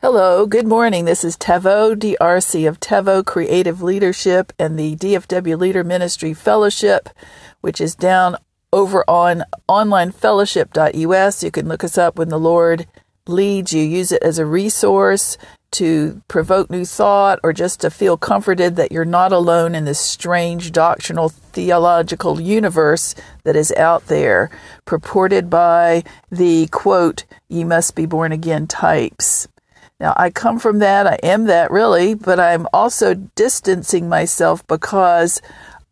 Hello, good morning. This is Tevo DRC of Tevo Creative Leadership and the DFW Leader Ministry Fellowship, which is down over on onlinefellowship.us. You can look us up when the Lord leads you. Use it as a resource to provoke new thought or just to feel comforted that you're not alone in this strange doctrinal theological universe that is out there, purported by the quote, ye must be born again types. Now, I come from that. I am that really, but I'm also distancing myself because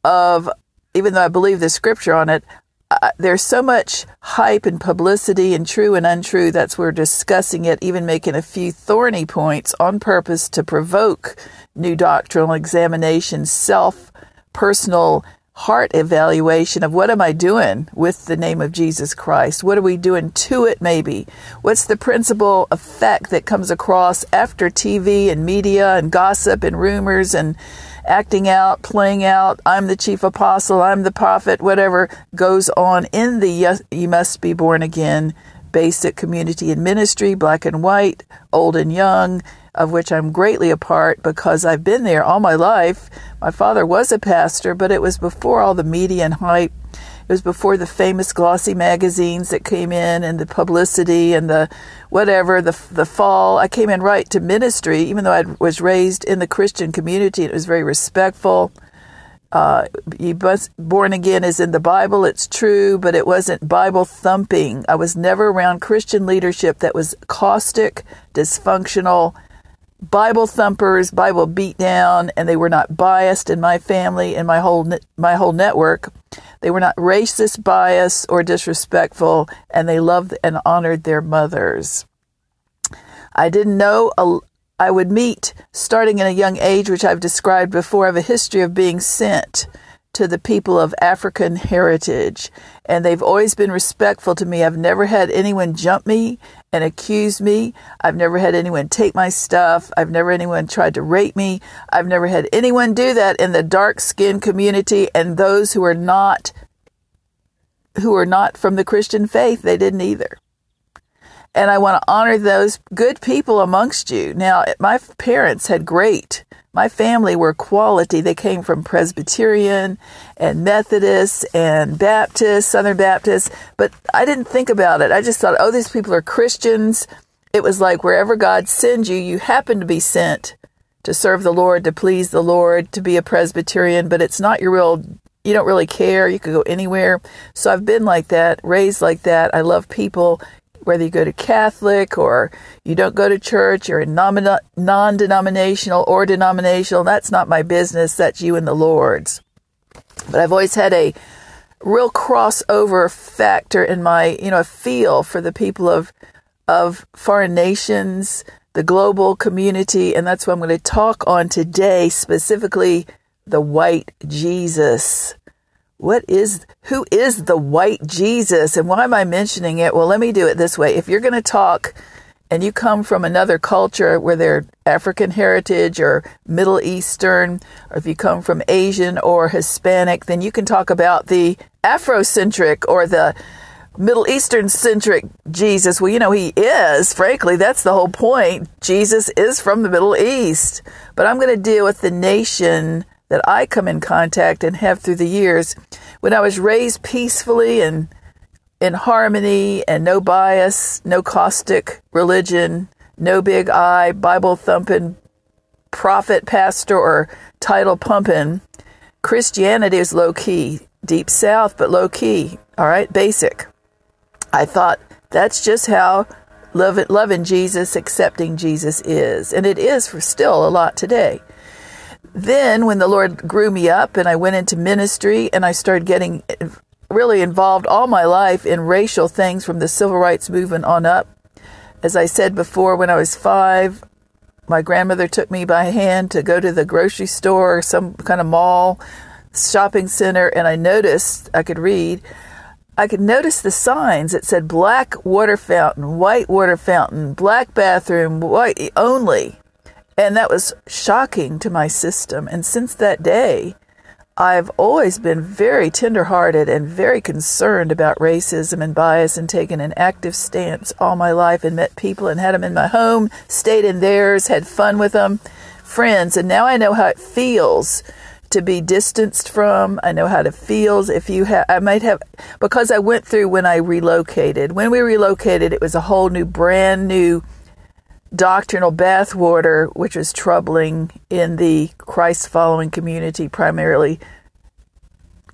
of, even though I believe the scripture on it, uh, there's so much hype and publicity and true and untrue. That's we're discussing it, even making a few thorny points on purpose to provoke new doctrinal examination, self personal heart evaluation of what am I doing with the name of Jesus Christ? What are we doing to it, maybe? What's the principal effect that comes across after TV and media and gossip and rumors and acting out, playing out, I'm the chief apostle, I'm the prophet, whatever goes on in the You Must Be Born Again basic community and ministry, black and white, old and young, of which I'm greatly a part because I've been there all my life. My father was a pastor, but it was before all the media and hype. It was before the famous glossy magazines that came in and the publicity and the whatever, the, the fall. I came in right to ministry, even though I was raised in the Christian community. It was very respectful. Uh, born again is in the Bible. It's true, but it wasn't Bible thumping. I was never around Christian leadership that was caustic, dysfunctional, Bible thumpers, Bible beatdown, and they were not biased in my family and my whole my whole network. They were not racist, biased, or disrespectful, and they loved and honored their mothers. I didn't know a, I would meet starting in a young age, which I've described before. Have a history of being sent to the people of African heritage, and they've always been respectful to me. I've never had anyone jump me and accuse me. I've never had anyone take my stuff. I've never anyone tried to rape me. I've never had anyone do that in the dark skinned community and those who are not who are not from the Christian faith, they didn't either. And I want to honor those good people amongst you. Now, my parents had great my family were quality. They came from Presbyterian and Methodist and Baptist, Southern Baptist, but I didn't think about it. I just thought, oh, these people are Christians. It was like wherever God sends you, you happen to be sent to serve the Lord, to please the Lord, to be a Presbyterian, but it's not your real you don't really care. You could go anywhere. So I've been like that, raised like that. I love people whether you go to Catholic or you don't go to church, you're non denominational or denominational, that's not my business. That's you and the Lord's. But I've always had a real crossover factor in my, you know, feel for the people of of foreign nations, the global community, and that's what I'm going to talk on today, specifically the white Jesus what is who is the white Jesus and why am I mentioning it? Well, let me do it this way. If you're going to talk and you come from another culture where they're African heritage or Middle Eastern, or if you come from Asian or Hispanic, then you can talk about the Afrocentric or the Middle Eastern centric Jesus. Well, you know, he is, frankly, that's the whole point. Jesus is from the Middle East. But I'm going to deal with the nation that I come in contact and have through the years. When I was raised peacefully and in harmony and no bias, no caustic religion, no big I, Bible thumping, prophet, pastor, or title pumping, Christianity is low key, deep south, but low key. All right, basic. I thought that's just how loving Jesus, accepting Jesus is. And it is for still a lot today. Then, when the Lord grew me up and I went into ministry and I started getting really involved all my life in racial things from the civil rights movement on up. As I said before, when I was five, my grandmother took me by hand to go to the grocery store, some kind of mall, shopping center, and I noticed, I could read, I could notice the signs. that said black water fountain, white water fountain, black bathroom, white only. And that was shocking to my system. And since that day, I've always been very tenderhearted and very concerned about racism and bias and taken an active stance all my life and met people and had them in my home, stayed in theirs, had fun with them, friends. And now I know how it feels to be distanced from. I know how it feels if you have, I might have, because I went through when I relocated. When we relocated, it was a whole new, brand new doctrinal bathwater, which is troubling in the Christ following community, primarily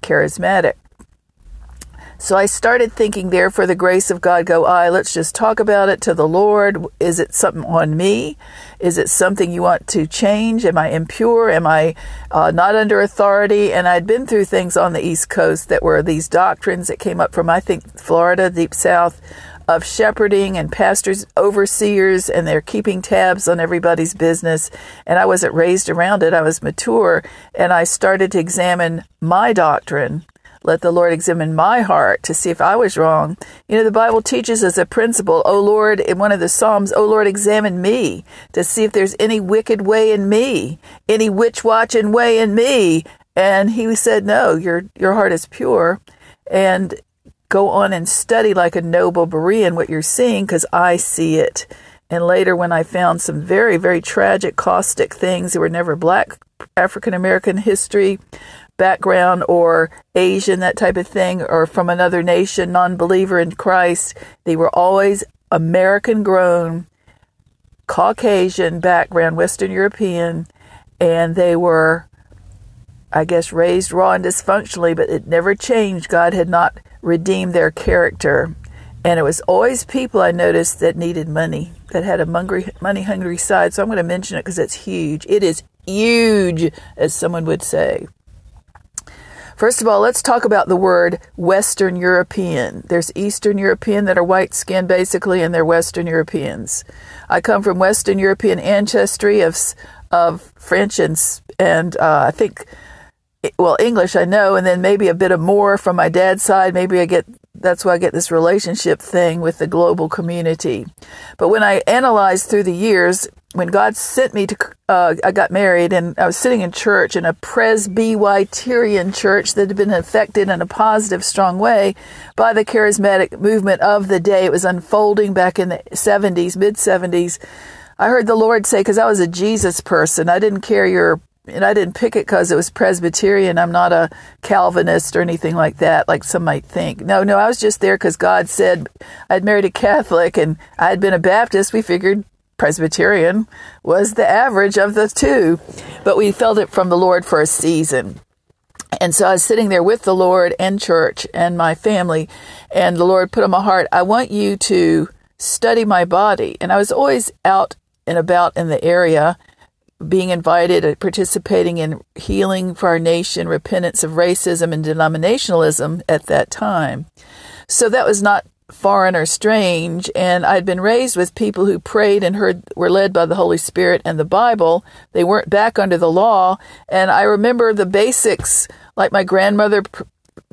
charismatic. So I started thinking, there, for the grace of God, go I. Let's just talk about it to the Lord. Is it something on me? Is it something you want to change? Am I impure? Am I uh, not under authority? And I'd been through things on the East Coast that were these doctrines that came up from, I think, Florida, deep south, of shepherding and pastors, overseers, and they're keeping tabs on everybody's business. And I wasn't raised around it. I was mature and I started to examine my doctrine. Let the Lord examine my heart to see if I was wrong. You know, the Bible teaches us a principle, O Lord, in one of the Psalms, O Lord, examine me to see if there's any wicked way in me, any witch watching way in me. And he said, No, your your heart is pure. And go on and study like a noble Berean what you're seeing because I see it. And later, when I found some very, very tragic, caustic things that were never black African American history background or Asian, that type of thing, or from another nation, non believer in Christ, they were always American grown, Caucasian background, Western European, and they were, I guess, raised raw and dysfunctionally, but it never changed. God had not redeemed their character. And it was always people I noticed that needed money, that had a money hungry side. So I'm going to mention it because it's huge. It is huge, as someone would say. First of all, let's talk about the word Western European. There's Eastern European that are white skinned basically, and they're Western Europeans. I come from Western European ancestry of, of French and, and uh, I think well, English I know, and then maybe a bit of more from my dad's side. Maybe I get that's why I get this relationship thing with the global community. But when I analyzed through the years, when God sent me to, uh, I got married and I was sitting in church in a Presbyterian church that had been affected in a positive, strong way by the charismatic movement of the day. It was unfolding back in the 70s, mid 70s. I heard the Lord say, because I was a Jesus person, I didn't care your and I didn't pick it because it was Presbyterian. I'm not a Calvinist or anything like that, like some might think. No, no, I was just there because God said I'd married a Catholic and I had been a Baptist. We figured Presbyterian was the average of the two, but we felt it from the Lord for a season. And so I was sitting there with the Lord and church and my family, and the Lord put on my heart, I want you to study my body. And I was always out and about in the area being invited, participating in healing for our nation, repentance of racism and denominationalism at that time. So that was not foreign or strange. And I'd been raised with people who prayed and heard were led by the Holy Spirit and the Bible. They weren't back under the law. And I remember the basics, like my grandmother pr-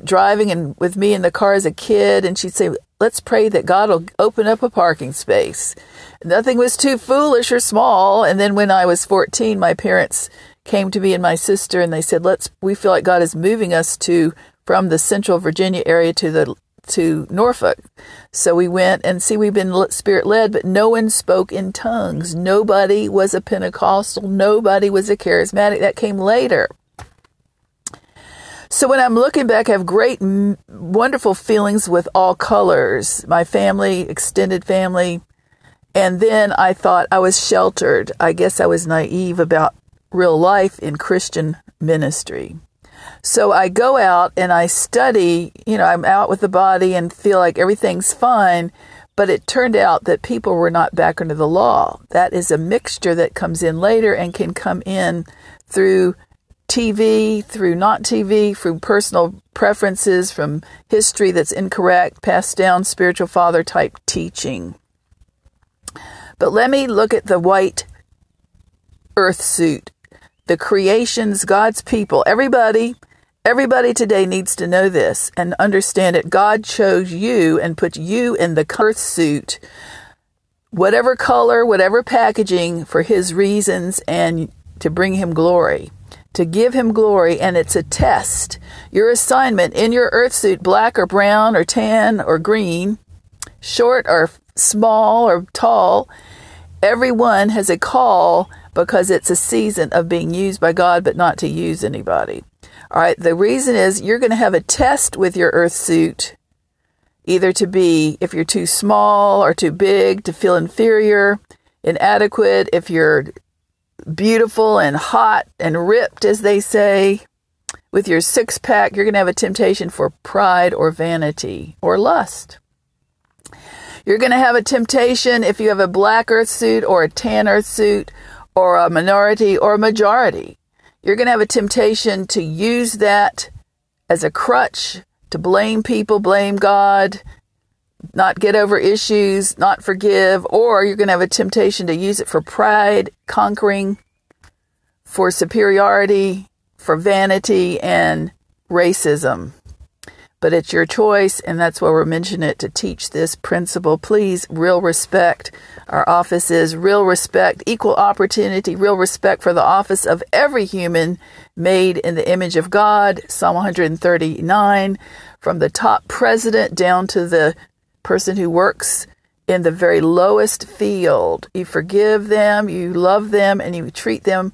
driving and with me in the car as a kid, and she'd say, "Let's pray that God will open up a parking space." Nothing was too foolish or small. And then when I was 14, my parents came to me and my sister and they said, "Let's we feel like God is moving us to from the central Virginia area to the to Norfolk." So we went and see we've been spirit led, but no one spoke in tongues. Nobody was a Pentecostal, nobody was a charismatic. That came later. So when I'm looking back, I have great, wonderful feelings with all colors. My family, extended family, and then I thought I was sheltered. I guess I was naive about real life in Christian ministry. So I go out and I study, you know, I'm out with the body and feel like everything's fine. But it turned out that people were not back under the law. That is a mixture that comes in later and can come in through TV, through not TV, through personal preferences, from history that's incorrect, passed down spiritual father type teaching. But let me look at the white earth suit. The creations, God's people, everybody, everybody today needs to know this and understand it. God chose you and put you in the earth suit, whatever color, whatever packaging, for his reasons and to bring him glory. To give him glory, and it's a test. Your assignment in your earth suit, black or brown or tan or green, short or small or tall, everyone has a call because it's a season of being used by God, but not to use anybody. All right, the reason is you're going to have a test with your earth suit, either to be, if you're too small or too big, to feel inferior, inadequate, if you're beautiful and hot and ripped, as they say, with your six pack, you're going to have a temptation for pride or vanity or lust. You're going to have a temptation if you have a black earth suit or a tan earth suit or a minority or a majority. You're going to have a temptation to use that as a crutch to blame people, blame God, not get over issues, not forgive, or you're going to have a temptation to use it for pride, conquering, for superiority, for vanity, and racism. But it's your choice, and that's why we're mentioning it to teach this principle. Please, real respect. Our office is real respect, equal opportunity, real respect for the office of every human made in the image of God. Psalm 139, from the top president down to the person who works in the very lowest field. You forgive them, you love them, and you treat them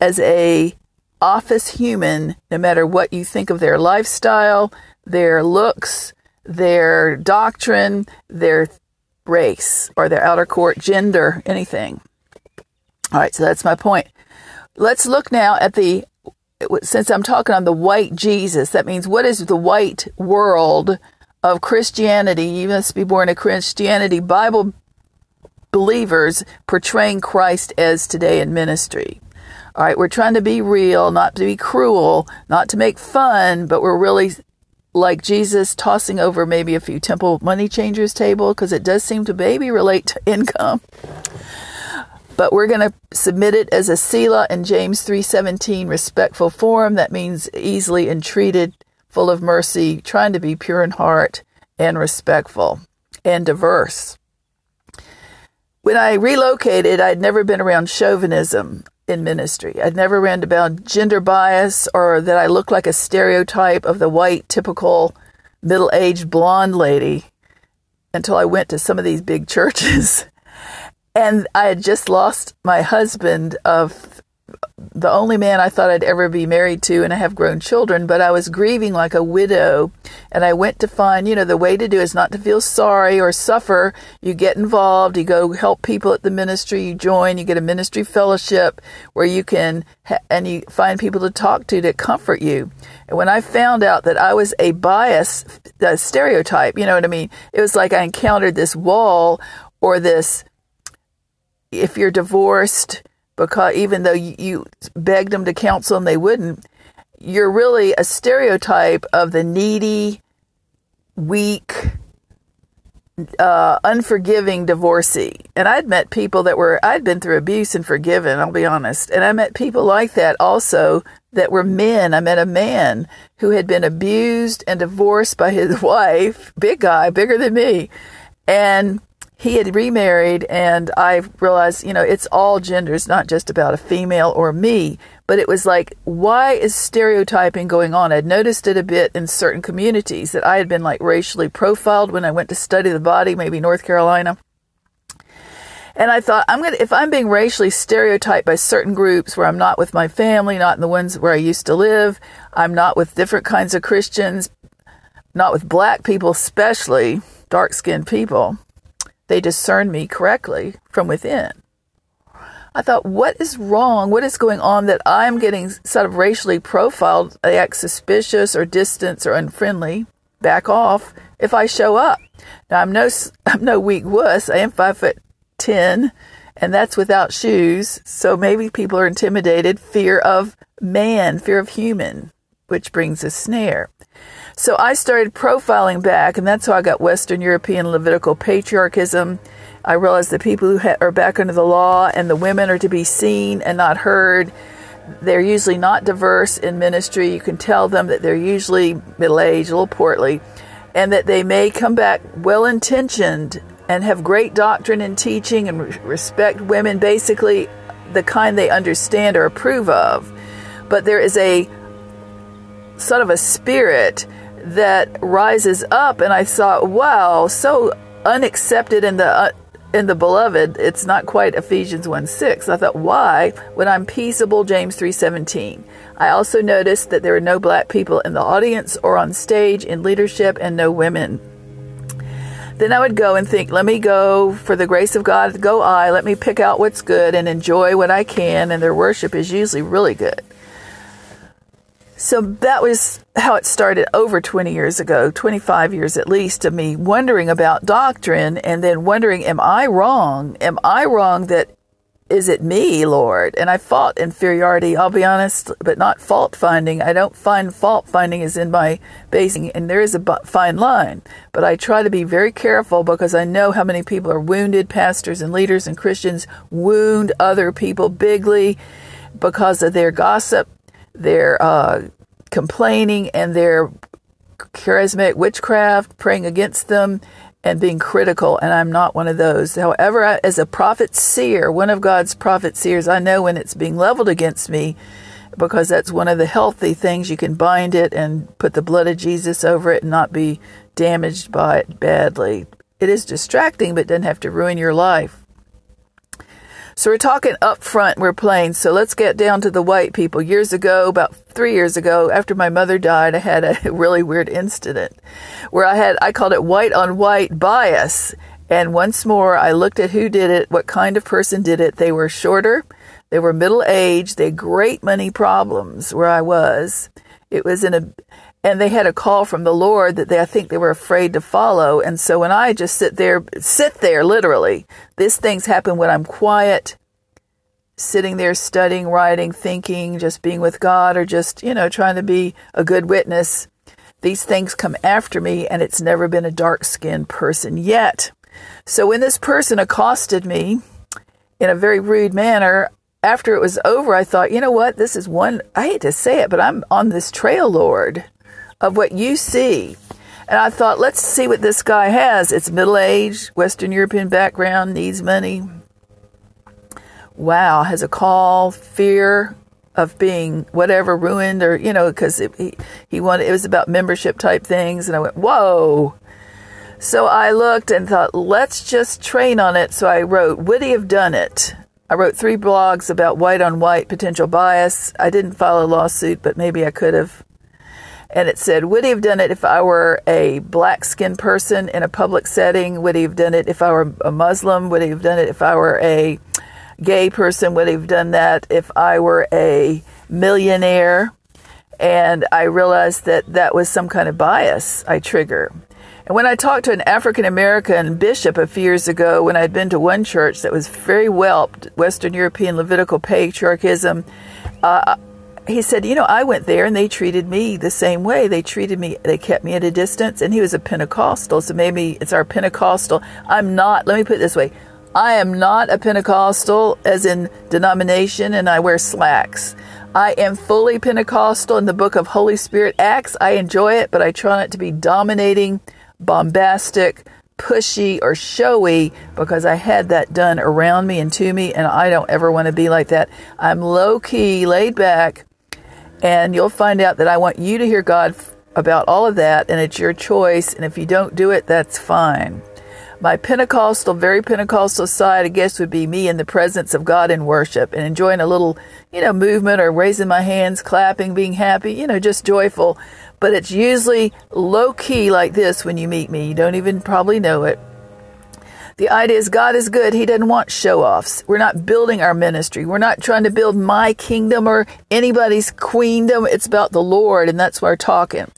as a office human, no matter what you think of their lifestyle, their looks, their doctrine, their race, or their outer court gender, anything. All right, so that's my point. Let's look now at the, since I'm talking on the white Jesus, that means what is the white world of Christianity, you must be born of Christianity, Bible believers portraying Christ as today in ministry. All right, we're trying to be real, not to be cruel, not to make fun, but we're really like Jesus tossing over maybe a few temple money changers table because it does seem to maybe relate to income. But we're going to submit it as a Selah in James 3:17 respectful form that means easily entreated full of mercy, trying to be pure in heart and respectful and diverse. When I relocated, I'd never been around chauvinism in ministry. I'd never read about gender bias or that I looked like a stereotype of the white, typical middle aged blonde lady until I went to some of these big churches. And I had just lost my husband of the only man I thought I'd ever be married to, and I have grown children, but I was grieving like a widow. And I went to find, you know, the way to do is not to feel sorry or suffer. You get involved, you go help people at the ministry, you join, you get a ministry fellowship where you can, ha- and you find people to talk to to comfort you. And when I found out that I was a bias, a stereotype, you know what I mean? It was like I encountered this wall or this, if you're divorced, because even though you, begged them to counsel them, they wouldn't. You're really a stereotype of the needy, weak, uh, unforgiving divorcee. And I'd met people that were, I'd been through abuse and forgiven, I'll be honest. And I met people like that also that were men. I met a man who had been abused and divorced by his wife, big guy, bigger than me. And he had remarried and I realized, you know, it's all genders, not just about a female or me. But it was like, why is stereotyping going on? I'd noticed it a bit in certain communities that I had been like racially profiled when I went to study the body, maybe North Carolina. And I thought, I'm going to, if I'm being racially stereotyped by certain groups where I'm not with my family, not in the ones where I used to live, I'm not with different kinds of Christians, not with black people, especially dark skinned people they discern me correctly from within. I thought, what is wrong? What is going on that I'm getting sort of racially profiled? I act suspicious or distant or unfriendly. Back off if I show up. Now I'm no I'm no weak wuss. I am five foot ten, and that's without shoes. So maybe people are intimidated. Fear of man, fear of human, which brings a snare. So I started profiling back, and that's how I got Western European Levitical patriarchism. I realized that people who ha- are back under the law and the women are to be seen and not heard. They're usually not diverse in ministry. You can tell them that they're usually middle aged, a little portly, and that they may come back well intentioned and have great doctrine and teaching and re- respect women, basically the kind they understand or approve of but there is a sort of a spirit that rises up, and I thought, wow, so unaccepted in the uh, in the beloved. It's not quite Ephesians 1 6. I thought, why? When I'm peaceable, James 3 17. I also noticed that there were no black people in the audience or on stage in leadership and no women. Then I would go and think, let me go for the grace of God, go I, let me pick out what's good and enjoy what I can, and their worship is usually really good. So that was how it started over 20 years ago, 25 years at least, of me wondering about doctrine and then wondering, am I wrong? Am I wrong that is it me, Lord? And I fought inferiority, I'll be honest, but not fault finding. I don't find fault finding is in my basing, and there is a fine line. But I try to be very careful because I know how many people are wounded. Pastors and leaders and Christians wound other people bigly because of their gossip, their uh, complaining, and their charismatic witchcraft, praying against them and being critical, and I'm not one of those. However, as a prophet seer, one of God's prophet seers, I know when it's being leveled against me because that's one of the healthy things. You can bind it and put the blood of Jesus over it and not be damaged by it badly. It is distracting, but doesn't have to ruin your life. So we're talking up front, we're playing. So let's get down to the white people. Years ago, about three years ago, after my mother died, I had a really weird incident where I had, I called it white on white bias. And once more, I looked at who did it, what kind of person did it. They were shorter, they were middle aged, they had great money problems where I was. It was in a, and they had a call from the Lord that they, I think they were afraid to follow. And so when I just sit there, sit there literally, these things happen when I'm quiet, sitting there studying, writing, thinking, just being with God, or just, you know, trying to be a good witness. These things come after me, and it's never been a dark skinned person yet. So when this person accosted me in a very rude manner, after it was over, I thought, you know what? This is one, I hate to say it, but I'm on this trail, Lord of what you see. And I thought, let's see what this guy has. It's middle aged, Western European background, needs money. Wow, has a call, fear of being whatever ruined or you know because he he wanted it was about membership type things and I went whoa so I looked and thought let's just train on it so I wrote would he have done it I wrote three blogs about white on white potential bias I didn't file a lawsuit but maybe I could have and it said, Would he have done it if I were a black skinned person in a public setting? Would he have done it if I were a Muslim? Would he have done it if I were a gay person? Would he have done that if I were a millionaire? And I realized that that was some kind of bias I trigger. And when I talked to an African American bishop a few years ago, when I'd been to one church that was very whelped, Western European Levitical patriarchism, uh, he said, You know, I went there and they treated me the same way. They treated me, they kept me at a distance, and he was a Pentecostal. So maybe it's our Pentecostal. I'm not, let me put it this way I am not a Pentecostal, as in denomination, and I wear slacks. I am fully Pentecostal in the book of Holy Spirit Acts. I enjoy it, but I try not to be dominating, bombastic, pushy, or showy because I had that done around me and to me, and I don't ever want to be like that. I'm low key, laid back, and you'll find out that I want you to hear God about all of that, and it's your choice. And if you don't do it, that's fine. My Pentecostal, very Pentecostal side, I guess, would be me in the presence of God in worship and enjoying a little, you know, movement or raising my hands, clapping, being happy, you know, just joyful. But it's usually low key like this when you meet me. You don't even probably know it. The idea is God is good. He doesn't want show offs. We're not building our ministry. We're not trying to build my kingdom or anybody's queendom. It's about the Lord, and that's why we're talking.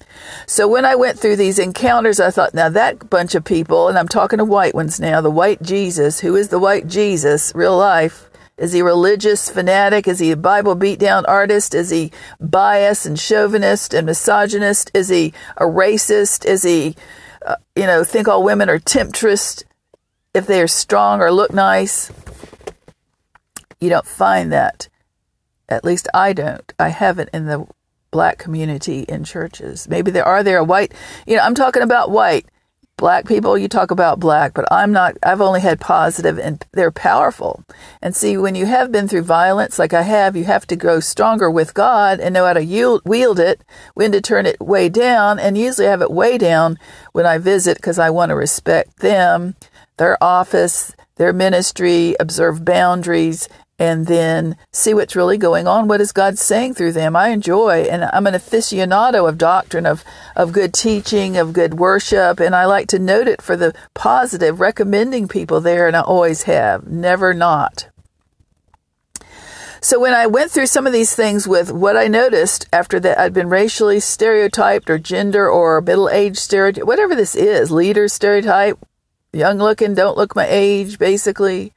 So when I went through these encounters, I thought, now that bunch of people, and I'm talking to white ones now, the white Jesus, who is the white Jesus, real life? Is he religious fanatic? Is he a Bible beatdown artist? Is he biased and chauvinist and misogynist? Is he a racist? Is he, uh, you know, think all women are temptress? If they are strong or look nice. You don't find that. At least I don't. I haven't in the black community in churches. Maybe there are there white, you know, I'm talking about white. black people, you talk about black, but I'm not, I've only had positive and they're powerful. And see, when you have been through violence like I have, you have to grow stronger with God and know how to yield, wield it, when to turn it way down. And usually I have it way down when I visit because I want to respect them, their office, their ministry, observe boundaries, and then see what's really going on. What is God saying through them? I enjoy, and I'm an aficionado of doctrine, of, of good teaching, of good worship, and I like to note it for the positive, recommending people there, and I always have, never not. So when I went through some of these things with what I noticed after that I'd been racially stereotyped or gender or middle age stereotype, whatever this is, leader stereotype, young looking, don't look my age, basically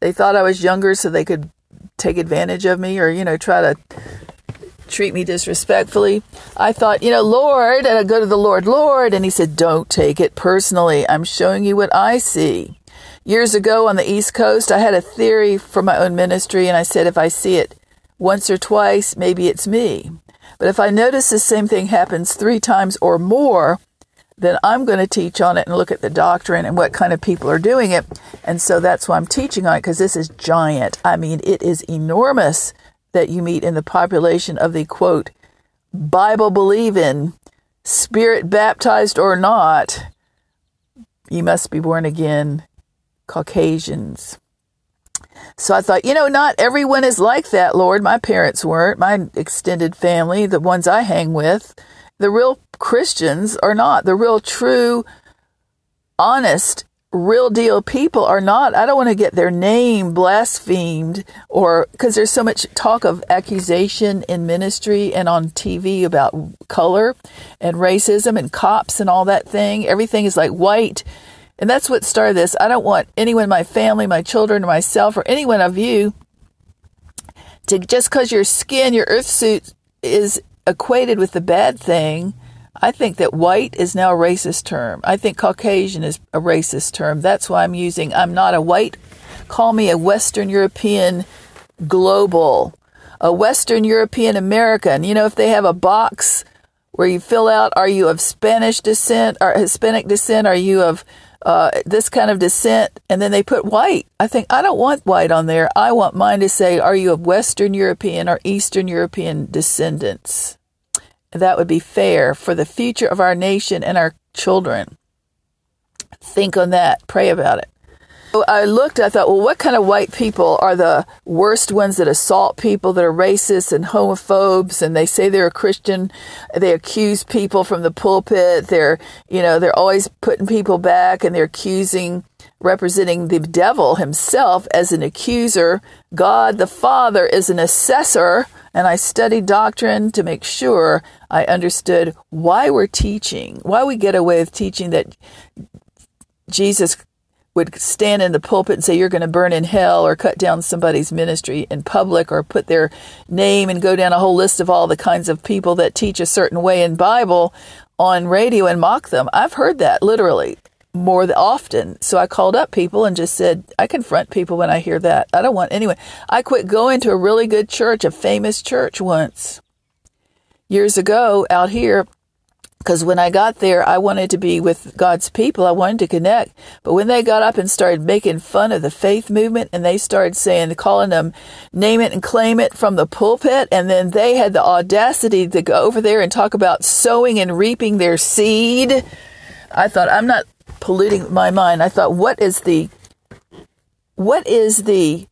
they thought I was younger so they could take advantage of me or, you know, try to treat me disrespectfully. I thought, you know, Lord, and I go to the Lord, Lord, and he said, don't take it personally. I'm showing you what I see. Years ago on the East Coast, I had a theory for my own ministry, and I said, if I see it once or twice, maybe it's me. But if I notice the same thing happens three times or more, then I'm going to teach on it and look at the doctrine and what kind of people are doing it. And so that's why I'm teaching on it because this is giant. I mean, it is enormous that you meet in the population of the quote, Bible believing, spirit baptized or not, you must be born again Caucasians. So I thought, you know, not everyone is like that, Lord. My parents weren't, my extended family, the ones I hang with the real Christians are not. The real, true, honest, real deal people are not. I don't want to get their name blasphemed or because there's so much talk of accusation in ministry and on TV about color and racism and cops and all that thing. Everything is like white. And that's what started this. I don't want anyone, my family, my children, myself, or anyone of you to just because your skin, your earth suit is equated with the bad thing, I think that white is now a racist term. I think Caucasian is a racist term. That's why I'm using, I'm not a white, call me a Western European global, a Western European American. You know, if they have a box where you fill out, are you of Spanish descent or Hispanic descent? Are you of uh, this kind of descent? And then they put white. I think I don't want white on there. I want mine to say, are you of Western European or Eastern European descendants? that would be fair for the future of our nation and our children. Think on that. Pray about it. I looked, I thought, well, what kind of white people are the worst ones that assault people, that are racist and homophobes, and they say they're a Christian. They accuse people from the pulpit. They're, you know, they're always putting people back and they're accusing, representing the devil himself as an accuser. God the Father is an assessor and I studied doctrine to make sure I understood why we're teaching, why we get away with teaching that Jesus would stand in the pulpit and say, You're going to burn in hell, or cut down somebody's ministry in public, or put their name and go down a whole list of all the kinds of people that teach a certain way in Bible on radio and mock them. I've heard that literally more often. So I called up people and just said, I confront people when I hear that. I don't want anyone. I quit going to a really good church, a famous church once years ago out here. Because when I got there, I wanted to be with God's people. I wanted to connect. But when they got up and started making fun of the faith movement and they started saying, calling them name it and claim it from the pulpit, and then they had the audacity to go over there and talk about sowing and reaping their seed, I thought, I'm not polluting my mind. I thought, what is the what is the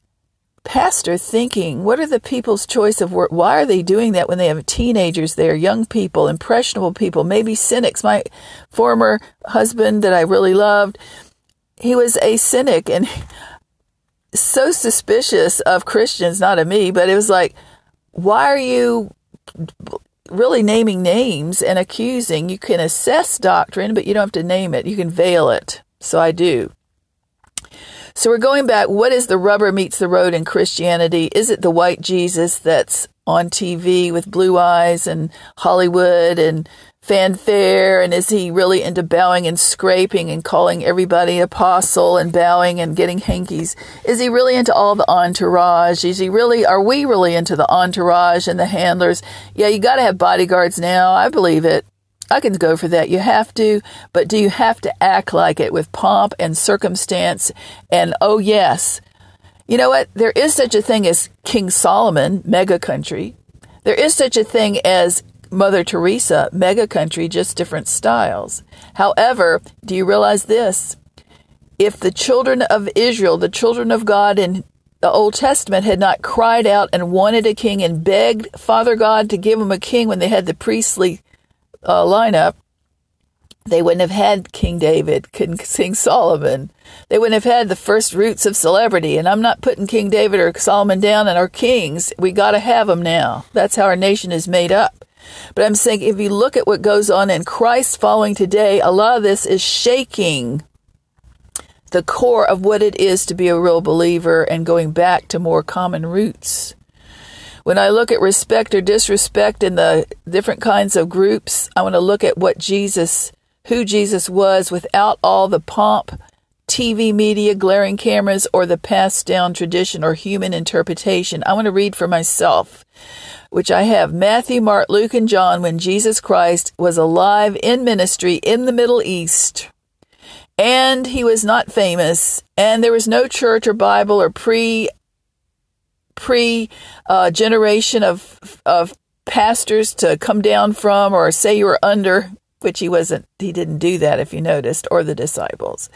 pastor thinking? What are the people's choice of work? Why are they doing that when they have teenagers there, young people, impressionable people, maybe cynics? My former husband that I really loved, he was a cynic and so suspicious of Christians, not of me, but it was like, why are you really naming names and accusing. You can assess doctrine, but you don't have to name it. You can veil it. So I do. So we're going back. What is the rubber meets the road in Christianity? Is it the white Jesus that's on TV with blue eyes and Hollywood and fanfare? And is he really into bowing and scraping and calling everybody apostle and bowing and getting hankies? Is he really into all the entourage? Is he really, are we really into the entourage and the handlers? Yeah, you got to have bodyguards now. I believe it. I can go for that. You have to, but do you have to act like it with pomp and circumstance? And oh, yes. You know what? There is such a thing as King Solomon, mega country. There is such a thing as Mother Teresa, mega country, just different styles. However, do you realize this? If the children of Israel, the children of God in the Old Testament, had not cried out and wanted a king and begged Father God to give them a king when they had the priestly uh, lineup, they wouldn't have had King David, King Solomon. They wouldn't have had the first roots of celebrity. And I'm not putting King David or Solomon down and our kings. We got to have them now. That's how our nation is made up. But I'm saying if you look at what goes on in Christ following today, a lot of this is shaking the core of what it is to be a real believer and going back to more common roots. When I look at respect or disrespect in the different kinds of groups, I want to look at what Jesus, who Jesus was without all the pomp, TV media, glaring cameras, or the passed down tradition or human interpretation. I want to read for myself, which I have Matthew, Mark, Luke, and John when Jesus Christ was alive in ministry in the Middle East. And he was not famous, and there was no church or Bible or pre pre uh, generation of of pastors to come down from or say you were under, which he wasn't. He didn't do that, if you noticed, or the disciples.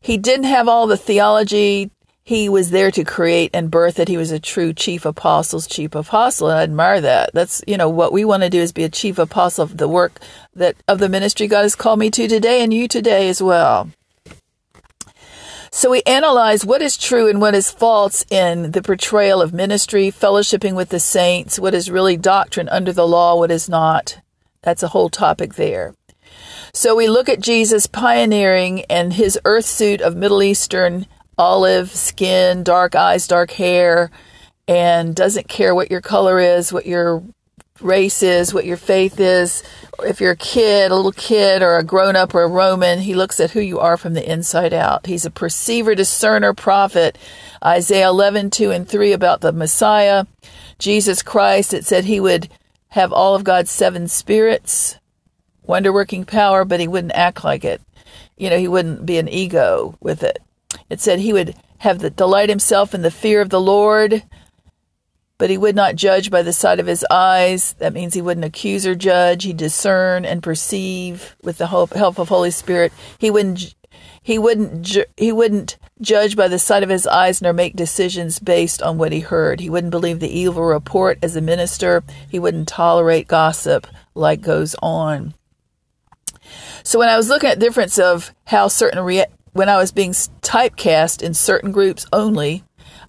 He didn't have all the theology. He was there to create and birth it. He was a true chief apostle's chief apostle, and I admire that. That's you know what we want to do is be a chief apostle of the work that of the ministry God has called me to today, and you today as well. So we analyze what is true and what is false in the portrayal of ministry, fellowshipping with the saints, what is really doctrine under the law, what is not. That's a whole topic there. So we look at Jesus pioneering and his earth suit of Middle Eastern olive skin, dark eyes, dark hair, and doesn't care what your color is, what your race is, what your faith is. If you're a kid, a little kid, or a grown up or a Roman, he looks at who you are from the inside out. He's a perceiver, discerner, prophet. Isaiah 11, 2 and 3 about the Messiah. Jesus Christ, it said he would have all of God's seven spirits, wonder working power, but he wouldn't act like it. You know, he wouldn't be an ego with it. It said he would have the delight himself in the fear of the Lord, but he would not judge by the sight of his eyes. That means he wouldn't accuse or judge. He'd discern and perceive with the help of Holy Spirit. He wouldn't he wouldn't he wouldn't judge by the sight of his eyes nor make decisions based on what he heard. He wouldn't believe the evil report as a minister. He wouldn't tolerate gossip like goes on. So when I was looking at difference of how certain rea- when I was being typecast in certain groups only,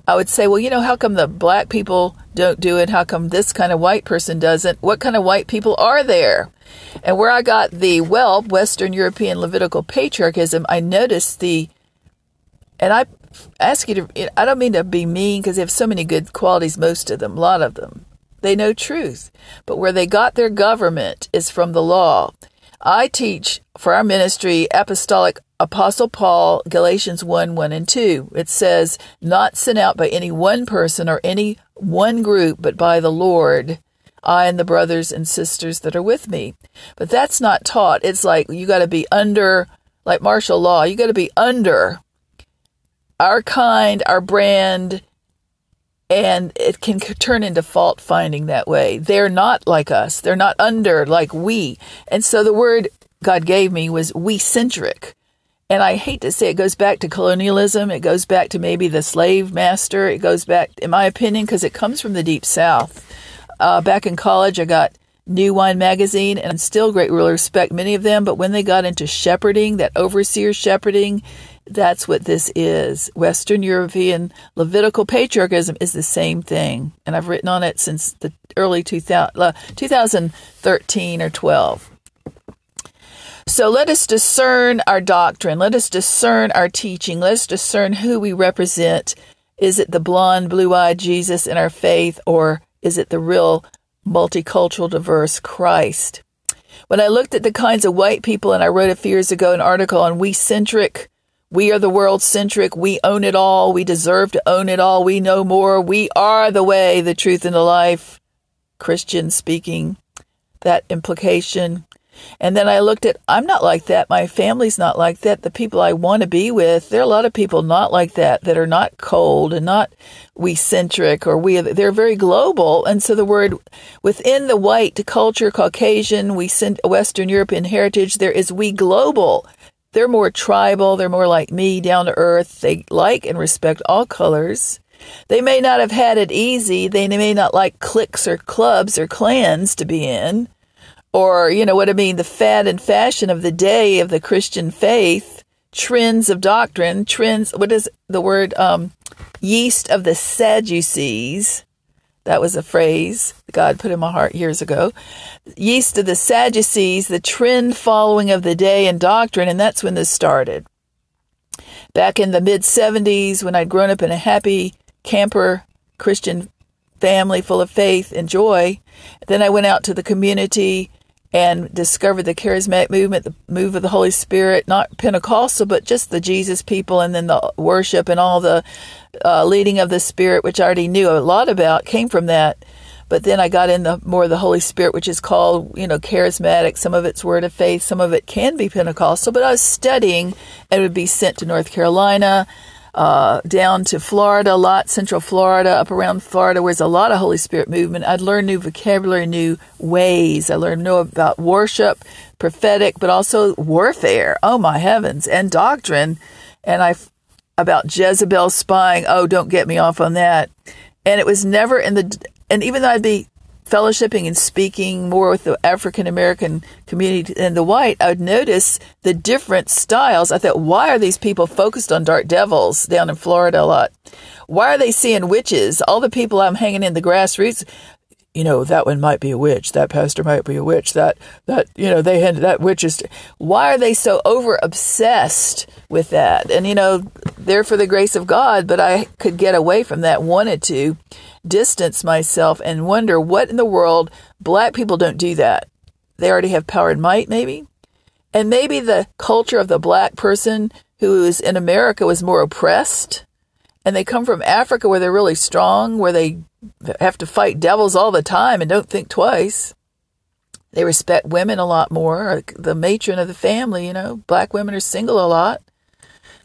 I would say, well, you know, how come the black people don't do it? How come this kind of white person doesn't? What kind of white people are there? And where I got the, well, Western European Levitical patriarchism, I noticed the, and I ask you to, I don't mean to be mean because they have so many good qualities, most of them, a lot of them. They know truth. But where they got their government is from the law. I teach for our ministry apostolic Apostle Paul, Galatians 1 1 and 2. It says, Not sent out by any one person or any one group, but by the Lord, I and the brothers and sisters that are with me. But that's not taught. It's like you got to be under, like martial law, you got to be under our kind, our brand, and it can turn into fault finding that way. They're not like us, they're not under like we. And so the word God gave me was we centric. And I hate to say it goes back to colonialism. It goes back to maybe the slave master. It goes back, in my opinion, because it comes from the deep south. Uh, back in college, I got New Wine Magazine, and still greatly respect many of them. But when they got into shepherding, that overseer shepherding, that's what this is. Western European Levitical patriarchism is the same thing. And I've written on it since the early 2000, uh, 2013 or 12. So let us discern our doctrine. Let us discern our teaching. Let us discern who we represent. Is it the blonde, blue eyed Jesus in our faith, or is it the real multicultural, diverse Christ? When I looked at the kinds of white people, and I wrote a few years ago an article on we centric, we are the world centric, we own it all, we deserve to own it all, we know more, we are the way, the truth, and the life. Christian speaking, that implication. And then I looked at, I'm not like that. My family's not like that. The people I want to be with, there are a lot of people not like that, that are not cold and not we centric or we, they're very global. And so the word within the white culture, Caucasian, we Western European heritage, there is we global. They're more tribal. They're more like me, down to earth. They like and respect all colors. They may not have had it easy. They may not like cliques or clubs or clans to be in or, you know what I mean, the fad and fashion of the day of the Christian faith, trends of doctrine, trends, what is the word, um, yeast of the Sadducees. That was a phrase God put in my heart years ago. Yeast of the Sadducees, the trend following of the day and doctrine, and that's when this started. Back in the mid 70s, when I'd grown up in a happy camper Christian family full of faith and joy, then I went out to the community and discovered the charismatic movement, the move of the Holy Spirit, not Pentecostal, but just the Jesus people, and then the worship and all the uh, leading of the Spirit, which I already knew a lot about, came from that. But then I got in the more of the Holy Spirit, which is called, you know, charismatic. Some of it's word of faith, some of it can be Pentecostal. But I was studying and would be sent to North Carolina uh, down to Florida a lot, Central Florida, up around Florida, where there's a lot of Holy Spirit movement. I'd learn new vocabulary, new ways. I learned know about worship, prophetic, but also warfare. Oh my heavens, and doctrine. And I about Jezebel spying. Oh, don't get me off on that. And it was never in the. And even though I'd be fellowshipping and speaking more with the African American community than the white, I would notice the different styles. I thought, why are these people focused on dark devils down in Florida a lot? Why are they seeing witches? All the people I'm hanging in the grassroots, you know, that one might be a witch. That pastor might be a witch. That, that, you know, they had that witch is. Why are they so over obsessed with that? And, you know, they're for the grace of God, but I could get away from that, wanted to distance myself and wonder what in the world black people don't do that. They already have power and might, maybe. And maybe the culture of the black person who is in America was more oppressed. And they come from Africa where they're really strong, where they have to fight devils all the time and don't think twice. They respect women a lot more. The matron of the family, you know, black women are single a lot.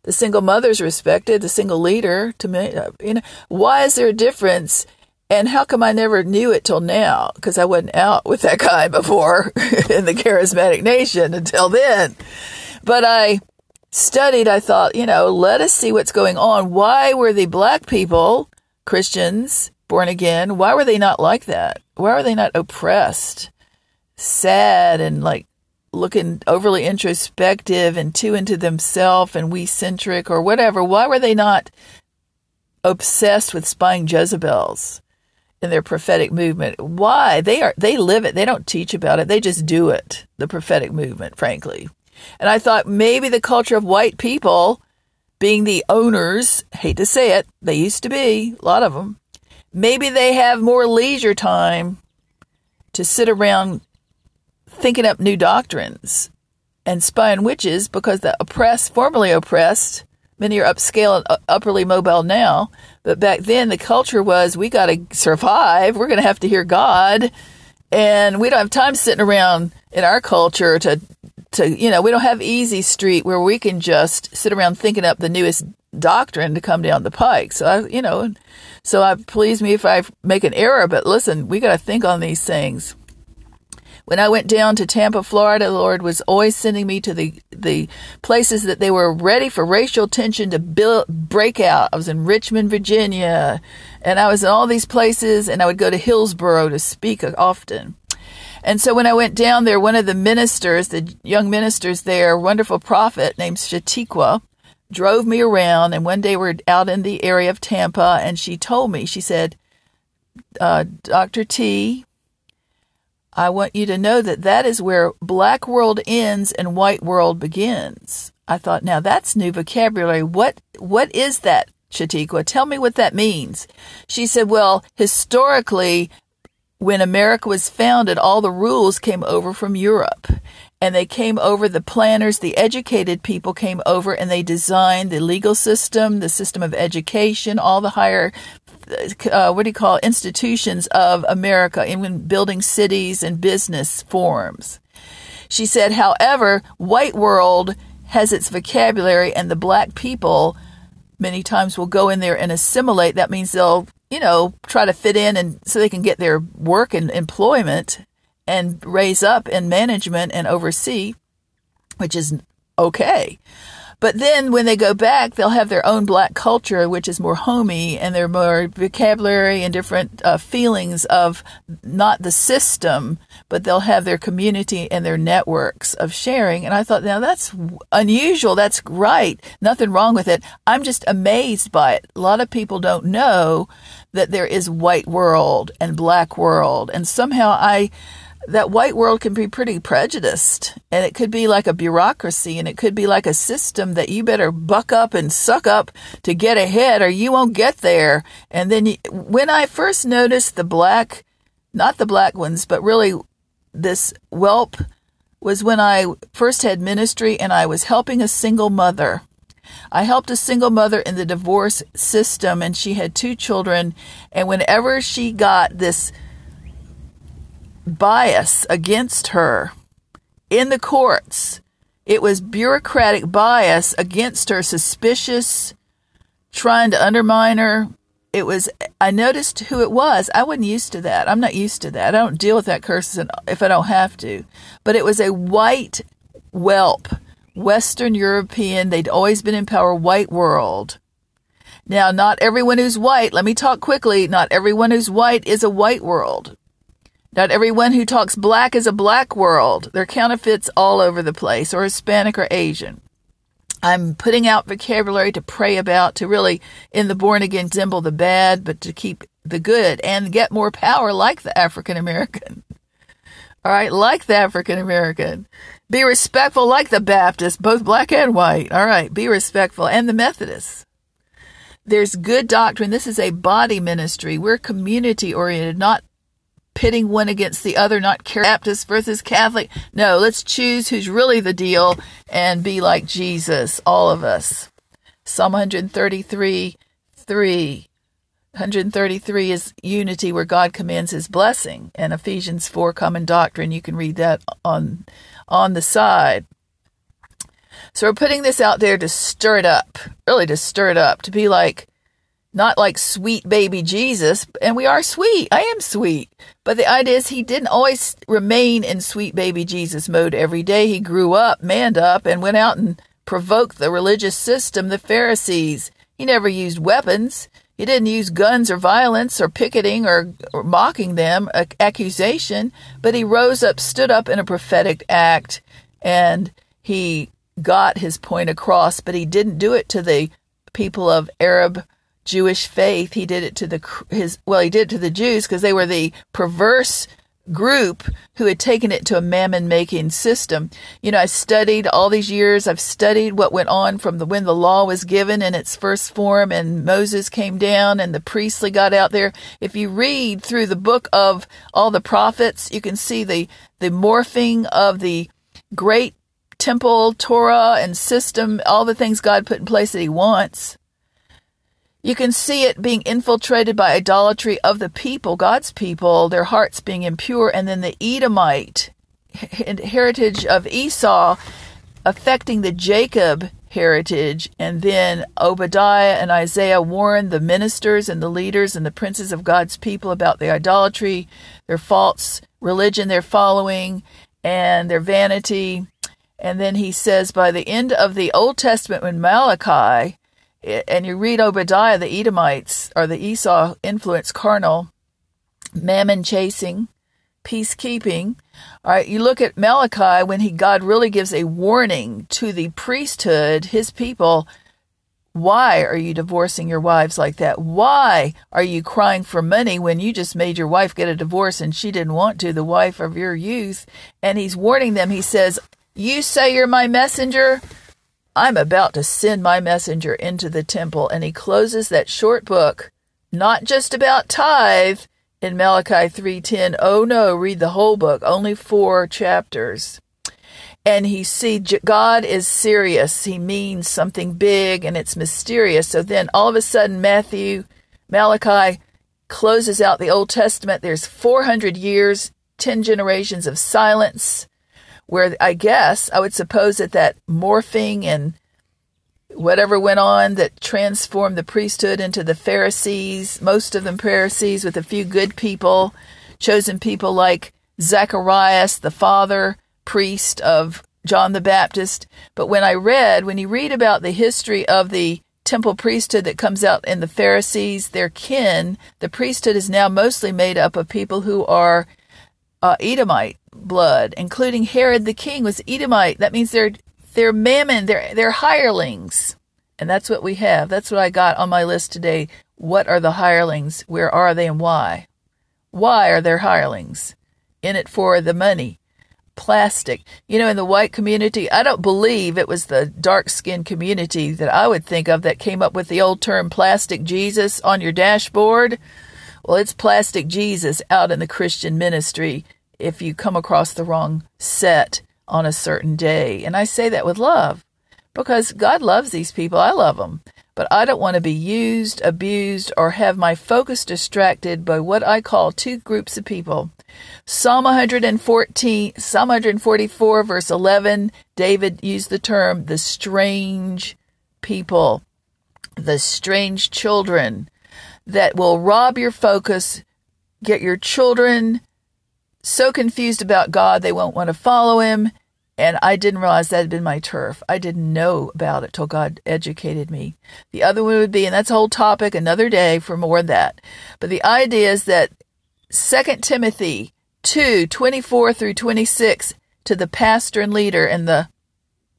The single mother's respected, the single leader. To me, uh, you know, why is there a difference? And how come I never knew it till now? Because I wasn't out with that guy before in the charismatic nation until then. But I studied, I thought, you know, let us see what's going on. Why were the black people, Christians, born again, why were they not like that? Why were they not oppressed, sad, and like looking overly introspective and too into themselves and we centric or whatever, why were they not obsessed with spying Jezebels in their prophetic movement? Why? They are they live it. They don't teach about it. They just do it. The prophetic movement, frankly. And I thought maybe the culture of white people being the owners, hate to say it, they used to be, a lot of them. Maybe they have more leisure time to sit around thinking up new doctrines and spying witches because the oppressed, formerly oppressed, many are upscale and upperly mobile now, but back then the culture was we got to survive. We're going to have to hear God, and we don't have time sitting around in our culture to to you know we don't have easy street where we can just sit around thinking up the newest doctrine to come down the pike. So I, you know, so I please me if I make an error, but listen, we got to think on these things. When I went down to Tampa, Florida, the Lord was always sending me to the, the places that they were ready for racial tension to build, break out. I was in Richmond, Virginia, and I was in all these places, and I would go to Hillsborough to speak often. And so when I went down there, one of the ministers, the young ministers there, wonderful prophet named Shatiqua, drove me around. And one day we're out in the area of Tampa, and she told me, she said, uh, Dr. T, I want you to know that that is where black world ends and white world begins. I thought, now that's new vocabulary. What, what is that, Chatikwa? Tell me what that means. She said, well, historically, when America was founded, all the rules came over from Europe. And they came over, the planners, the educated people came over and they designed the legal system, the system of education, all the higher uh, what do you call institutions of America in building cities and business forms. She said, however, white world has its vocabulary, and the black people many times will go in there and assimilate. That means they'll, you know, try to fit in and so they can get their work and employment and raise up in management and oversee, which is okay. But then when they go back, they'll have their own black culture, which is more homey and they're more vocabulary and different uh, feelings of not the system, but they'll have their community and their networks of sharing. And I thought, now that's unusual. That's right. Nothing wrong with it. I'm just amazed by it. A lot of people don't know that there is white world and black world. And somehow I, that white world can be pretty prejudiced and it could be like a bureaucracy and it could be like a system that you better buck up and suck up to get ahead or you won't get there. And then you, when I first noticed the black, not the black ones, but really this whelp was when I first had ministry and I was helping a single mother. I helped a single mother in the divorce system and she had two children. And whenever she got this bias against her in the courts. It was bureaucratic bias against her, suspicious, trying to undermine her. It was, I noticed who it was. I wasn't used to that. I'm not used to that. I don't deal with that curse if I don't have to. But it was a white whelp, Western European. They'd always been in power, white world. Now, not everyone who's white, let me talk quickly. Not everyone who's white is a white world. Not everyone who talks black is a black world. There are counterfeits all over the place, or Hispanic or Asian. I'm putting out vocabulary to pray about, to really, in the born again, resemble the bad, but to keep the good and get more power like the African American. All right, like the African American. Be respectful like the Baptist, both black and white. All right, be respectful. And the Methodists. There's good doctrine. This is a body ministry. We're community oriented, not pitting one against the other, not Baptist versus Catholic. No, let's choose who's really the deal and be like Jesus, all of us. Psalm 133, 3. 133 is unity where God commands his blessing. And Ephesians 4, common doctrine, you can read that on, on the side. So we're putting this out there to stir it up, really to stir it up, to be like, not like sweet baby Jesus, and we are sweet. I am sweet. But the idea is he didn't always remain in sweet baby Jesus mode every day. He grew up, manned up, and went out and provoked the religious system, the Pharisees. He never used weapons. He didn't use guns or violence or picketing or, or mocking them, accusation, but he rose up, stood up in a prophetic act, and he got his point across, but he didn't do it to the people of Arab Jewish faith. He did it to the his well, he did it to the Jews because they were the perverse group who had taken it to a mammon making system. You know, I studied all these years. I've studied what went on from the when the law was given in its first form and Moses came down and the priestly got out there. If you read through the book of all the prophets, you can see the the morphing of the great temple, Torah and system, all the things God put in place that he wants. You can see it being infiltrated by idolatry of the people, God's people, their hearts being impure, and then the Edomite heritage of Esau affecting the Jacob heritage, and then Obadiah and Isaiah warn the ministers and the leaders and the princes of God's people about the idolatry, their false religion they're following, and their vanity. And then he says, by the end of the Old Testament, when Malachi and you read Obadiah, the Edomites are the Esau influence carnal, mammon chasing, peacekeeping. All right, you look at Malachi when he God really gives a warning to the priesthood, his people. Why are you divorcing your wives like that? Why are you crying for money when you just made your wife get a divorce and she didn't want to, the wife of your youth? And he's warning them. He says, You say you're my messenger. I'm about to send my messenger into the temple. And he closes that short book, not just about tithe in Malachi 3:10. Oh no, read the whole book, only 4 chapters. And he see God is serious. He means something big and it's mysterious. So then all of a sudden Matthew Malachi closes out the Old Testament. There's 400 years, 10 generations of silence where I guess I would suppose that that morphing and whatever went on that transformed the priesthood into the Pharisees, most of them Pharisees with a few good people, chosen people like Zacharias, the father priest of John the Baptist. But when I read, when you read about the history of the temple priesthood that comes out in the Pharisees, their kin, the priesthood is now mostly made up of people who are uh, Edomite blood, including Herod the king was Edomite. That means they're they're mammon, they're they're hirelings. And that's what we have. That's what I got on my list today. What are the hirelings? Where are they and why? Why are there hirelings? In it for the money. Plastic. You know, in the white community, I don't believe it was the dark skinned community that I would think of that came up with the old term plastic Jesus on your dashboard. Well, it's plastic Jesus out in the Christian ministry if you come across the wrong set on a certain day. And I say that with love because God loves these people. I love them. But I don't want to be used, abused, or have my focus distracted by what I call two groups of people. Psalm 114, Psalm 144, verse 11, David used the term the strange people, the strange children that will rob your focus, get your children so confused about God they won't want to follow him, and I didn't realize that had been my turf. I didn't know about it till God educated me. The other one would be, and that's a whole topic, another day for more of that. But the idea is that 2 Timothy 2 24 through 26 to the pastor and leader and the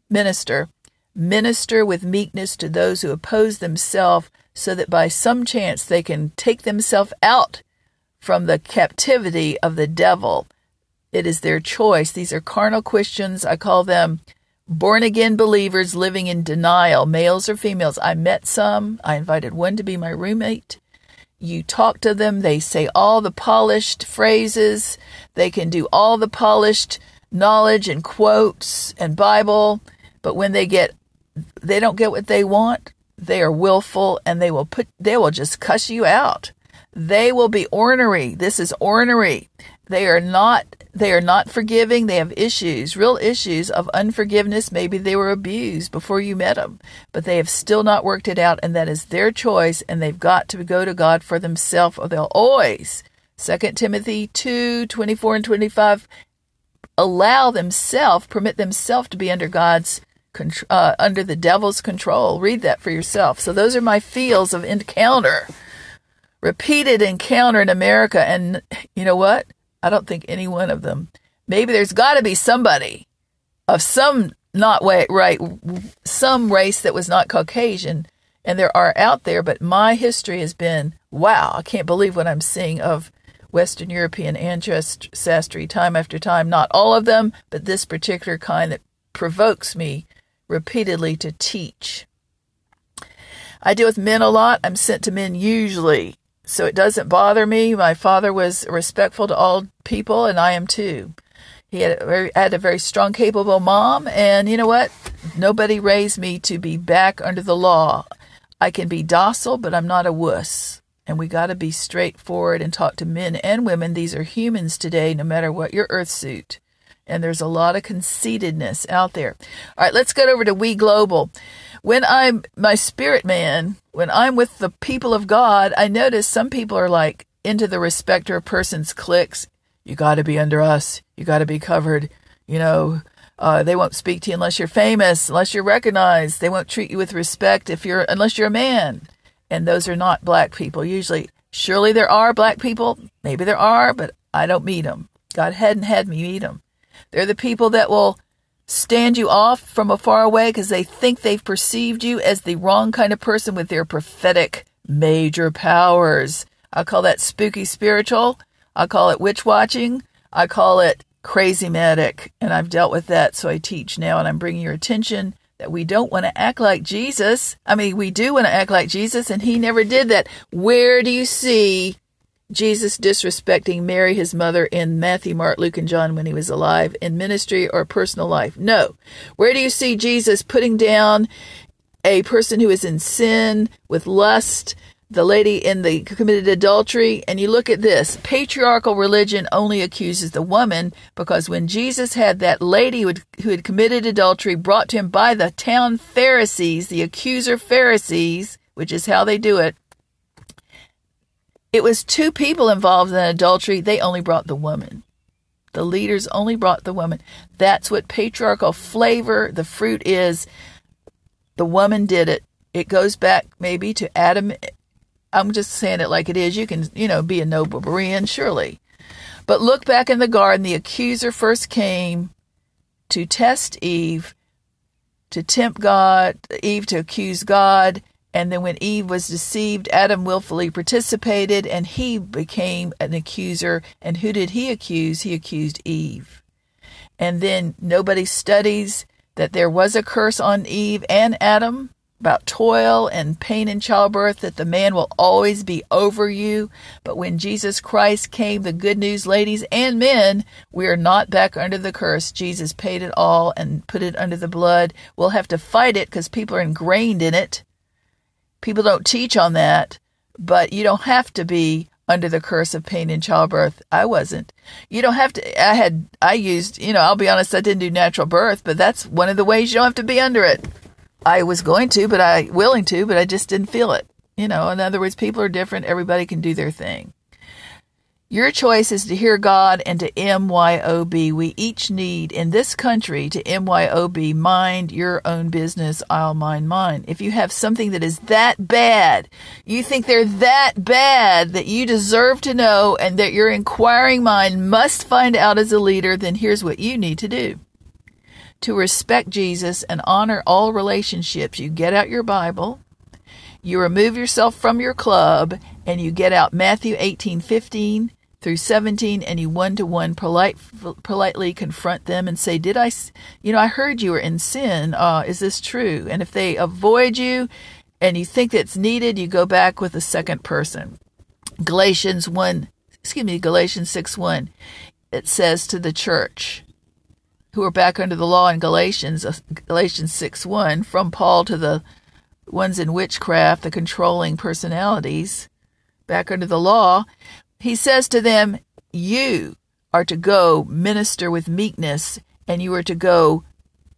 minister minister with meekness to those who oppose themselves so that by some chance they can take themselves out from the captivity of the devil it is their choice. These are carnal Christians. I call them born again believers living in denial, males or females. I met some. I invited one to be my roommate. You talk to them, they say all the polished phrases, they can do all the polished knowledge and quotes and Bible, but when they get they don't get what they want, they are willful and they will put they will just cuss you out. They will be ornery. This is ornery. They are not they are not forgiving. They have issues, real issues of unforgiveness. Maybe they were abused before you met them, but they have still not worked it out, and that is their choice, and they've got to go to God for themselves, or they'll always. 2 Timothy 2 24 and 25 allow themselves, permit themselves to be under God's uh, under the devil's control. Read that for yourself. So those are my fields of encounter, repeated encounter in America, and you know what? I don't think any one of them. Maybe there's got to be somebody of some not way, right, some race that was not Caucasian, and there are out there, but my history has been wow, I can't believe what I'm seeing of Western European ancestry time after time. Not all of them, but this particular kind that provokes me repeatedly to teach. I deal with men a lot. I'm sent to men usually so it doesn't bother me. My father was respectful to all people, and I am too. He had a very, had a very strong, capable mom, and you know what? Nobody raised me to be back under the law. I can be docile, but I'm not a wuss. And we got to be straightforward and talk to men and women. These are humans today, no matter what your earth suit. And there's a lot of conceitedness out there. All right, let's get over to We Global. When I'm my spirit man, when I'm with the people of God, I notice some people are like into the respecter of persons cliques. You got to be under us. You got to be covered. You know, uh, they won't speak to you unless you're famous, unless you're recognized. They won't treat you with respect if you're unless you're a man. And those are not black people usually. Surely there are black people. Maybe there are, but I don't meet them. God hadn't had me meet them. They're the people that will stand you off from afar away because they think they've perceived you as the wrong kind of person with their prophetic major powers. I call that spooky spiritual. I call it witch watching. I call it crazy medic. And I've dealt with that, so I teach now, and I'm bringing your attention that we don't want to act like Jesus. I mean, we do want to act like Jesus, and he never did that. Where do you see Jesus disrespecting Mary, his mother, in Matthew, Mark, Luke, and John when he was alive in ministry or personal life? No. Where do you see Jesus putting down a person who is in sin with lust, the lady in the committed adultery and you look at this patriarchal religion only accuses the woman because when jesus had that lady who had, who had committed adultery brought to him by the town pharisees the accuser pharisees which is how they do it it was two people involved in adultery. They only brought the woman. The leaders only brought the woman. That's what patriarchal flavor the fruit is. The woman did it. It goes back maybe to adam. I'm just saying it like it is. You can, you know, be a noble Berean, surely. But look back in the garden, the accuser first came to test Eve, to tempt God, Eve to accuse God. And then when Eve was deceived, Adam willfully participated and he became an accuser. And who did he accuse? He accused Eve. And then nobody studies that there was a curse on Eve and Adam about toil and pain in childbirth, that the man will always be over you. But when Jesus Christ came, the good news, ladies and men, we are not back under the curse. Jesus paid it all and put it under the blood. We'll have to fight it because people are ingrained in it. People don't teach on that, but you don't have to be under the curse of pain in childbirth. I wasn't. You don't have to. I had, I used, you know, I'll be honest, I didn't do natural birth, but that's one of the ways you don't have to be under it. I was going to, but I willing to, but I just didn't feel it. You know, in other words, people are different. Everybody can do their thing. Your choice is to hear God and to MYOB. We each need in this country to MYOB, mind your own business, I'll mind mine. If you have something that is that bad, you think they're that bad that you deserve to know and that your inquiring mind must find out as a leader, then here's what you need to do to respect Jesus and honor all relationships, you get out your Bible, you remove yourself from your club, and you get out Matthew 18 15 through 17, and you one to one politely confront them and say, Did I, you know, I heard you were in sin. Uh, is this true? And if they avoid you and you think that's needed, you go back with a second person. Galatians 1, excuse me, Galatians 6 1, it says to the church, who are back under the law in Galatians, uh, Galatians 6 1, from Paul to the ones in witchcraft, the controlling personalities, back under the law, he says to them, You are to go minister with meekness, and you are to go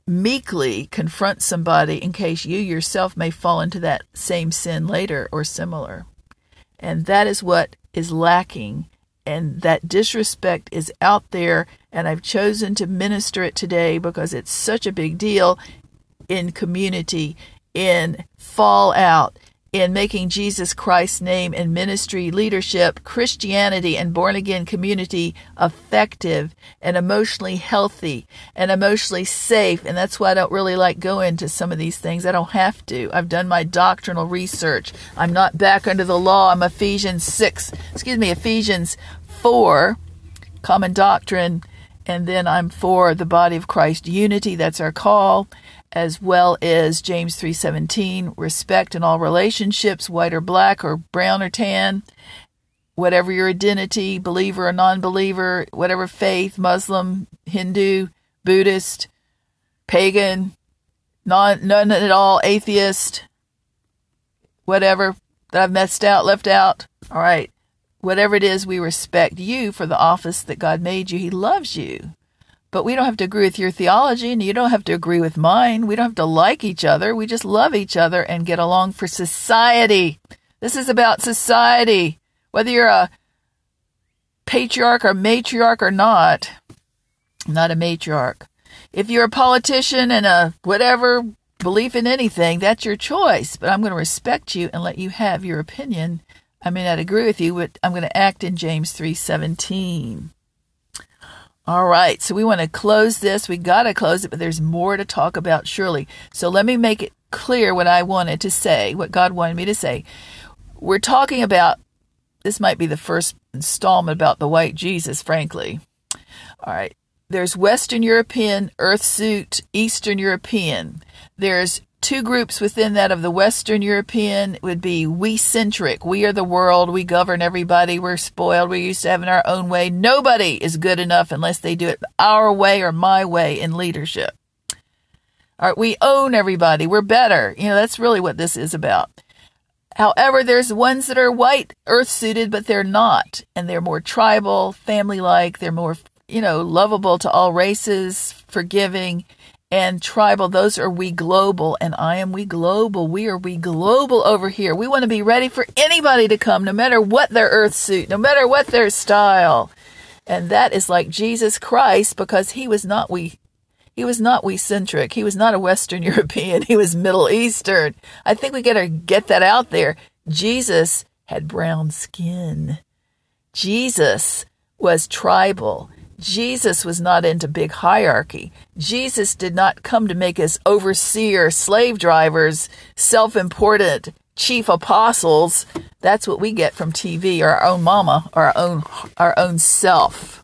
meekly confront somebody in case you yourself may fall into that same sin later or similar. And that is what is lacking and that disrespect is out there and I've chosen to minister it today because it's such a big deal in community, in fallout, in making Jesus Christ's name and ministry leadership, Christianity, and born again community effective and emotionally healthy and emotionally safe. And that's why I don't really like going to some of these things. I don't have to. I've done my doctrinal research. I'm not back under the law. I'm Ephesians 6, excuse me, Ephesians 4, common doctrine. And then I'm for the body of Christ unity. That's our call as well as James 3:17, respect in all relationships, white or black or brown or tan, whatever your identity, believer or non-believer, whatever faith, Muslim, Hindu, Buddhist, pagan, non none at all, atheist, whatever that I've messed out, left out. All right. Whatever it is, we respect you for the office that God made you. He loves you. But we don't have to agree with your theology, and you don't have to agree with mine. We don't have to like each other. We just love each other and get along for society. This is about society. Whether you're a patriarch or matriarch or not, I'm not a matriarch. If you're a politician and a whatever belief in anything, that's your choice. But I'm going to respect you and let you have your opinion. I may not agree with you, but I'm going to act in James 3:17. All right, so we want to close this. We got to close it, but there's more to talk about, surely. So let me make it clear what I wanted to say, what God wanted me to say. We're talking about, this might be the first installment about the white Jesus, frankly. All right, there's Western European earth suit, Eastern European. There's two groups within that of the Western European would be we centric. We are the world. We govern everybody. We're spoiled. We're used to having our own way. Nobody is good enough unless they do it our way or my way in leadership. All right, we own everybody. We're better. You know, that's really what this is about. However, there's ones that are white earth suited, but they're not. And they're more tribal, family like. They're more, you know, lovable to all races, forgiving, and tribal. Those are we global. And I am we global. We are we global over here. We want to be ready for anybody to come, no matter what their earth suit, no matter what their style. And that is like Jesus Christ because he was not we he was not we centric. He was not a Western European. He was Middle Eastern. I think we got to get that out there. Jesus had brown skin. Jesus was tribal. Jesus was not into big hierarchy. Jesus did not come to make us overseer, slave drivers, self important chief apostles. That's what we get from TV, or our own mama, our own our own self.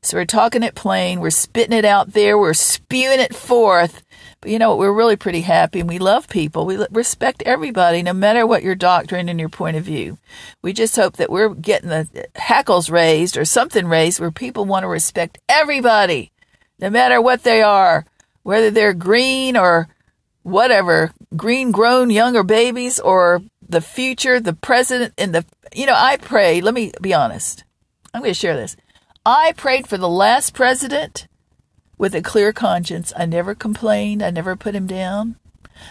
So we're talking it plain, we're spitting it out there, we're spewing it forth. But you know what? We're really pretty happy and we love people. We respect everybody, no matter what your doctrine and your point of view. We just hope that we're getting the uh, hackles raised or something raised where people want to respect everybody, no matter what they are, whether they're green or whatever, green grown younger babies or the future, the president, and the, you know, I pray, let me be honest. I'm going to share this. I prayed for the last president with a clear conscience. I never complained. I never put him down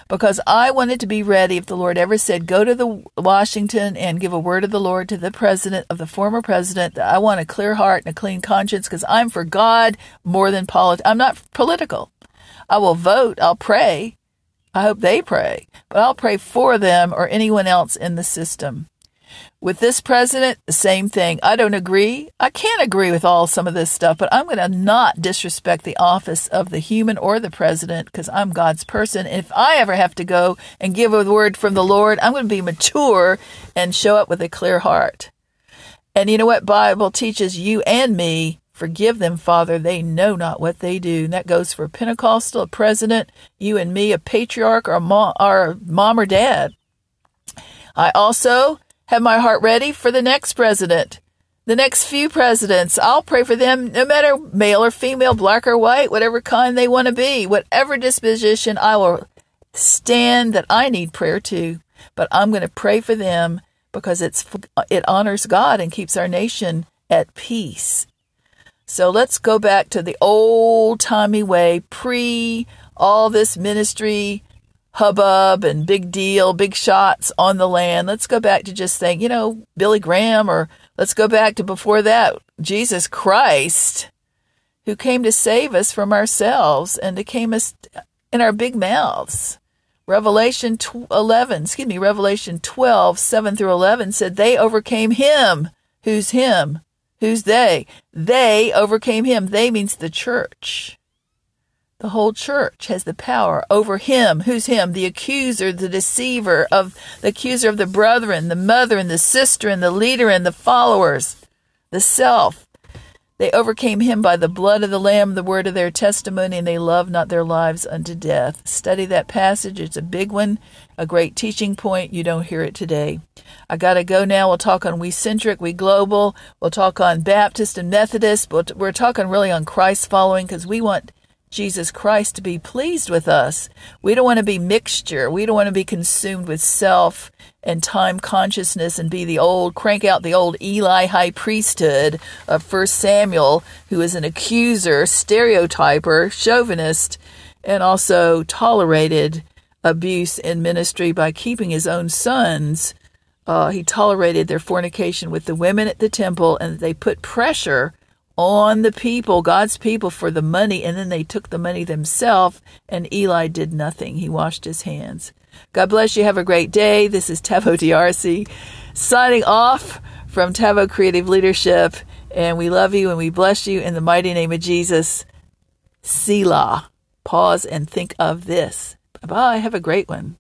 because I wanted to be ready if the Lord ever said, go to the Washington and give a word of the Lord to the president of the former president. that I want a clear heart and a clean conscience because I'm for God more than politics. I'm not political. I will vote. I'll pray. I hope they pray, but I'll pray for them or anyone else in the system. With this president, the same thing. I don't agree. I can't agree with all some of this stuff, but I'm going to not disrespect the office of the human or the president because I'm God's person. And if I ever have to go and give a word from the Lord, I'm going to be mature and show up with a clear heart. And you know what Bible teaches you and me? Forgive them, Father. They know not what they do. And that goes for a Pentecostal, a president, you and me, a patriarch, or a mom, or mom or dad. I also have my heart ready for the next president, the next few presidents. I'll pray for them no matter male or female, black or white, whatever kind they want to be, whatever disposition, I will stand that I need prayer to. But I'm going to pray for them because it's it honors God and keeps our nation at peace. So let's go back to the old timey way, pre all this ministry hubbub and big deal, big shots on the land. Let's go back to just saying, you know, Billy Graham, or let's go back to before that, Jesus Christ, who came to save us from ourselves and to came us in our big mouths. Revelation 11, excuse me, Revelation 12, 7 through 11 said they overcame him. Who's him? Who's they? They overcame him. They means the church. The whole church has the power over him. Who's him? The accuser, the deceiver of the accuser of the brethren, the mother and the sister and the leader and the followers, the self. They overcame him by the blood of the Lamb, the word of their testimony, and they loved not their lives unto death. Study that passage. It's a big one, a great teaching point. You don't hear it today. I got to go now. We'll talk on we centric, we global. We'll talk on Baptist and Methodist, but we're talking really on Christ following because we want Jesus Christ to be pleased with us. We don't want to be mixture. We don't want to be consumed with self and time consciousness and be the old, crank out the old Eli high priesthood of First Samuel, who is an accuser, stereotyper, chauvinist, and also tolerated abuse in ministry by keeping his own sons. Uh, he tolerated their fornication with the women at the temple, and they put pressure on the people, God's people, for the money, and then they took the money themselves, and Eli did nothing. He washed his hands. God bless you. Have a great day. This is Tevo DRC signing off from Tevo Creative Leadership, and we love you and we bless you in the mighty name of Jesus. Selah. Pause and think of this. Bye bye. Have a great one.